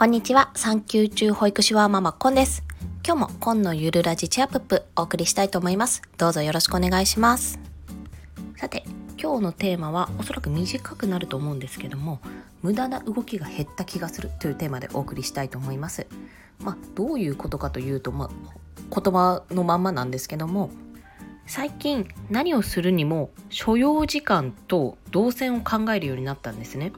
こんにちは。産休中保育士はママコンです。今日もコンのゆるラジチアップップお送りしたいと思います。どうぞよろしくお願いします。さて今日のテーマはおそらく短くなると思うんですけども無駄な動きが減った気がするというテーマでお送りしたいと思います。まあ、どういうことかというと、まあ、言葉のまんまなんですけども最近何をするにも所要時間と動線を考えるようになったんですね。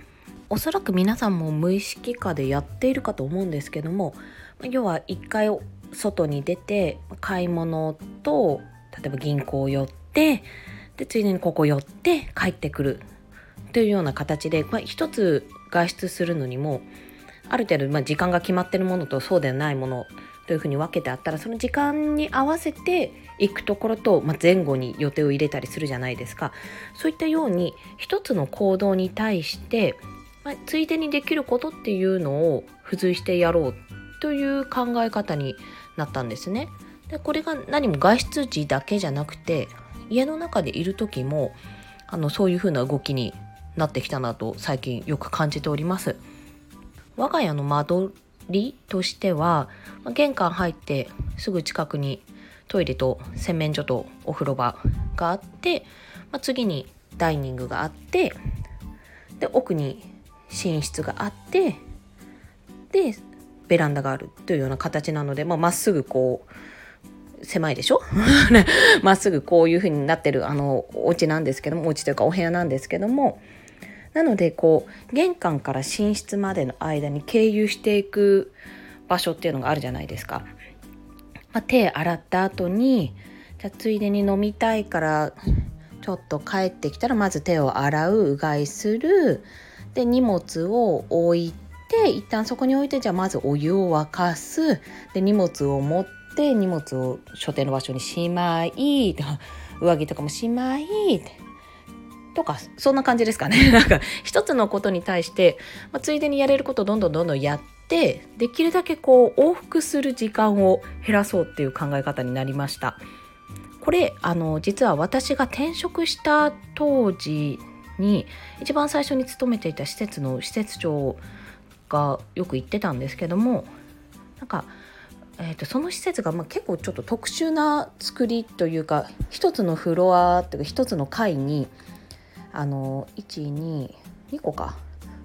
おそらく皆さんも無意識化でやっているかと思うんですけども要は一回外に出て買い物と例えば銀行寄ってでついでにここ寄って帰ってくるというような形で、まあ、一つ外出するのにもある程度、まあ、時間が決まってるものとそうでないものというふうに分けてあったらその時間に合わせて行くところと、まあ、前後に予定を入れたりするじゃないですか。そういったように一つの行動に対して、まあ、ついでにできることっていうのを付随してやろうという考え方になったんですね。でこれが何も外出時だけじゃなくて家の中でいる時もあのそういうふうな動きになってきたなと最近よく感じております。我が家の間取りとしては玄関入ってすぐ近くにトイレと洗面所とお風呂場があって、まあ、次にダイニングがあってで奥に寝室があってでベランダがあるというような形なのでまあ、っすぐこう狭いでしょ？まっすぐこういう風になってるあのお家なんですけどもお家というかお部屋なんですけども。なのでこう玄関から寝室までの間に経由していく場所っていうのがあるじゃないですか。まあ、手洗った後にじゃついでに飲みたいからちょっと帰ってきたらまず手を洗ううがいする。で荷物を置いて一旦そこに置いてじゃあまずお湯を沸かす。で荷物を持って荷物を所定の場所にしまい 上着とかもしまいとかそんな感じですかね。なんか一つのことに対して、まあ、ついでにやれることをどんどんどんどんやってできるだけこう往復する時間を減らそうっていう考え方になりました。これあの実は私が転職した当時に一番最初に勤めていた施設の施設長がよく言ってたんですけどもなんかえーと、その施設がまあ結構ちょっと特殊な作りというか一つのフロアというか一つの階にあの122個か。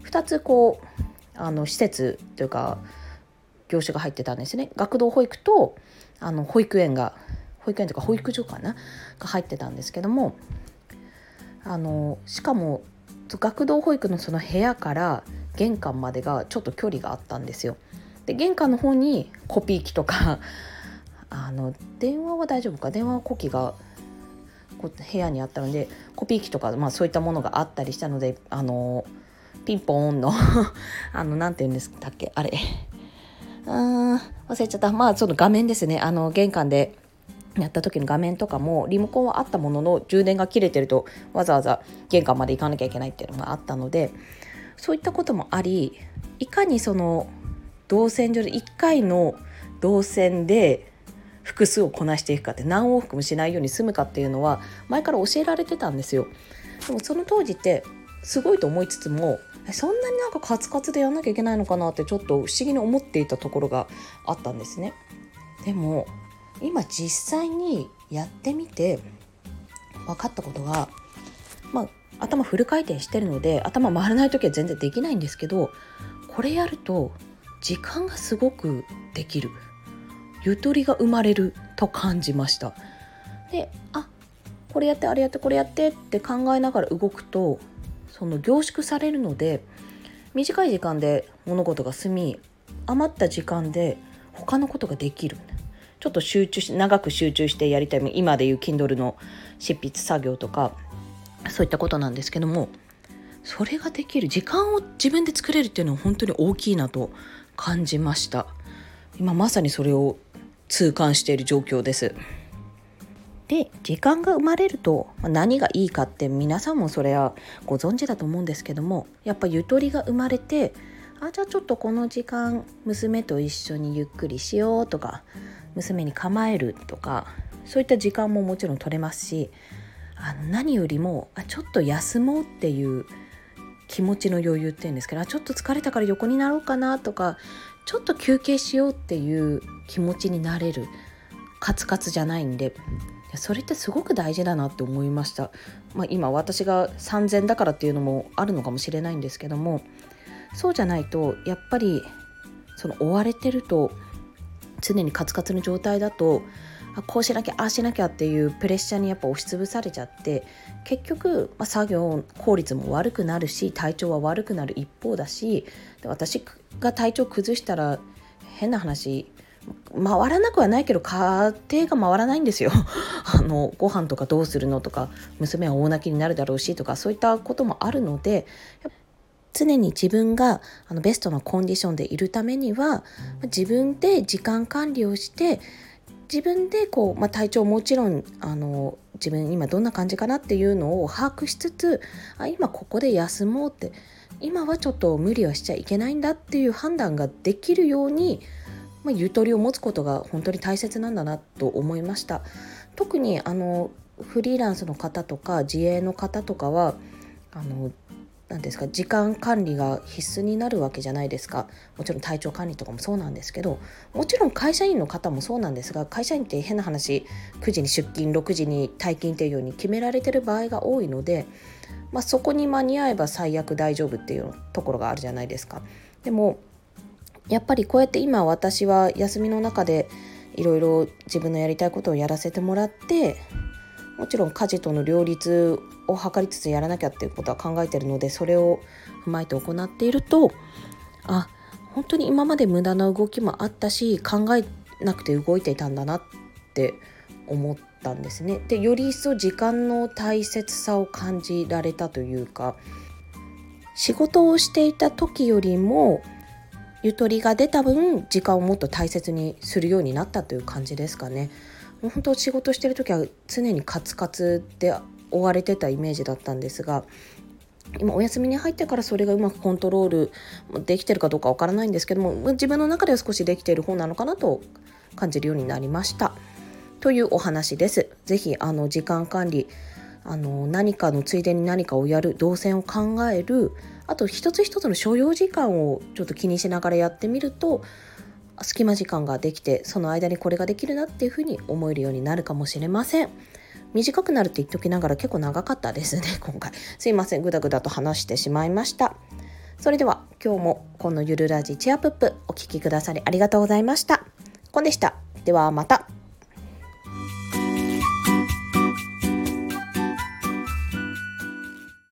2つこうあの施設というか業種が入ってたんですね。学童保育とあの保育園が保育園というか保育所かな？が入ってたんですけどもあのしかも学童保育のその部屋から玄関までがちょっと距離があったんですよ。で玄関の方にコピー機とか あの電話は大丈夫か？電話は呼気が部屋にあったのでコピー機とか、まあ、そういったものがあったりしたのであのピンポーンの あのなんて言うんですっけ？あれ。うん忘れちゃった。まあその画面ですね。あの玄関でやった時の画面とかもリモコンはあったものの充電が切れてるとわざわざ玄関まで行かなきゃいけないっていうのがあったのでそういったこともありいかにその動線上で1回の動線で複数をこなしていくかって何往復もしないように済むかっていうのは前から教えられてたんですよ。でもその当時ってすごいと思いつつもそんなになんかカツカツでやんなきゃいけないのかなってちょっと不思議に思っていたところがあったんですね。でも今実際にやってみて分かったことがまあ頭フル回転してるので頭回らない時は全然できないんですけどこれやると時間がすごくできる。ゆとりが生まれると感じましたであこれやってあれやってこれやってって考えながら動くとその凝縮されるので短い時間で物事が済み余った時間で他のことができるちょっと集中し長く集中してやりたい今でいう Kindle の執筆作業とかそういったことなんですけどもそれができる時間を自分で作れるっていうのは本当に大きいなと感じました今まさにそれを痛感している状況です。で時間が生まれると何がいいかって皆さんもそれはご存知だと思うんですけどもやっぱゆとりが生まれてあじゃあちょっとこの時間娘と一緒にゆっくりしようとか娘に構えるとかそういった時間ももちろん取れますしあの何よりもあちょっと休もうっていう気持ちの余裕っていうんですけどちょっと疲れたから横になろうかなとかちょっと休憩しようっていう気持ちになれるカツカツじゃないんでそれってすごく大事だなって思いました、まあ、今私が産前だからっていうのもあるのかもしれないんですけどもそうじゃないとやっぱりその追われてると常にカツカツの状態だとあこうしなきゃああしなきゃっていうプレッシャーにやっぱ押しつぶされちゃって結局、まあ、作業効率も悪くなるし体調は悪くなる一方だし私が体調崩したら変な話回らなくはないけど家庭が回らないんですよ。あのご飯とかどうするのとか娘は大泣きになるだろうしとかそういったこともあるので常に自分があのベストなコンディションでいるためには自分で時間管理をして自分でこう、まあ、体調もちろんあの自分今どんな感じかなっていうのを把握しつつあ今ここで休もうって今はちょっと無理はしちゃいけないんだっていう判断ができるように、まあ、ゆとりを持つことが本当に大切なんだなと思いました。特にあのフリーランスの方とか自営の方とかはあの何ですか？時間管理が必須になるわけじゃないですかもちろん体調管理とかもそうなんですけどもちろん会社員の方もそうなんですが会社員って変な話9時に出勤6時に退勤っていうように決められてる場合が多いので、まあ、そこに間に合えば最悪大丈夫っていうところがあるじゃないですか。でもやっぱりこうやって今私は休みの中でいろいろ自分のやりたいことをやらせてもらってもちろん家事との両立を図りつつやらなきゃっていうことは考えてるのでそれを踏まえて行っているとあ本当に今まで無駄な動きもあったし考えなくて動いていたんだなって思ったんですね。でより一層時間の大切さを感じられたというか仕事をしていた時よりもゆとりが出た分時間をもっと大切にするようになったという感じですかね。もう本当仕事してる時は常にカツカツで追われてたイメージだったんですが今お休みに入ってからそれがうまくコントロールできてるかどうかわからないんですけども自分の中では少しできている方なのかなと感じるようになりましたというお話です。ぜひあの時間管理あの何かのついでに何かをやる動線を考えるあと一つ一つの所要時間をちょっと気にしながらやってみると隙間時間ができてその間にこれができるなっていうふうに思えるようになるかもしれません。短くなるって言っときながら結構長かったですね 今回。すいませんぐだぐだと話してしまいました。それでは今日もこのゆるラジチアプップお聴きくださりありがとうございました。コンでした。ではまた。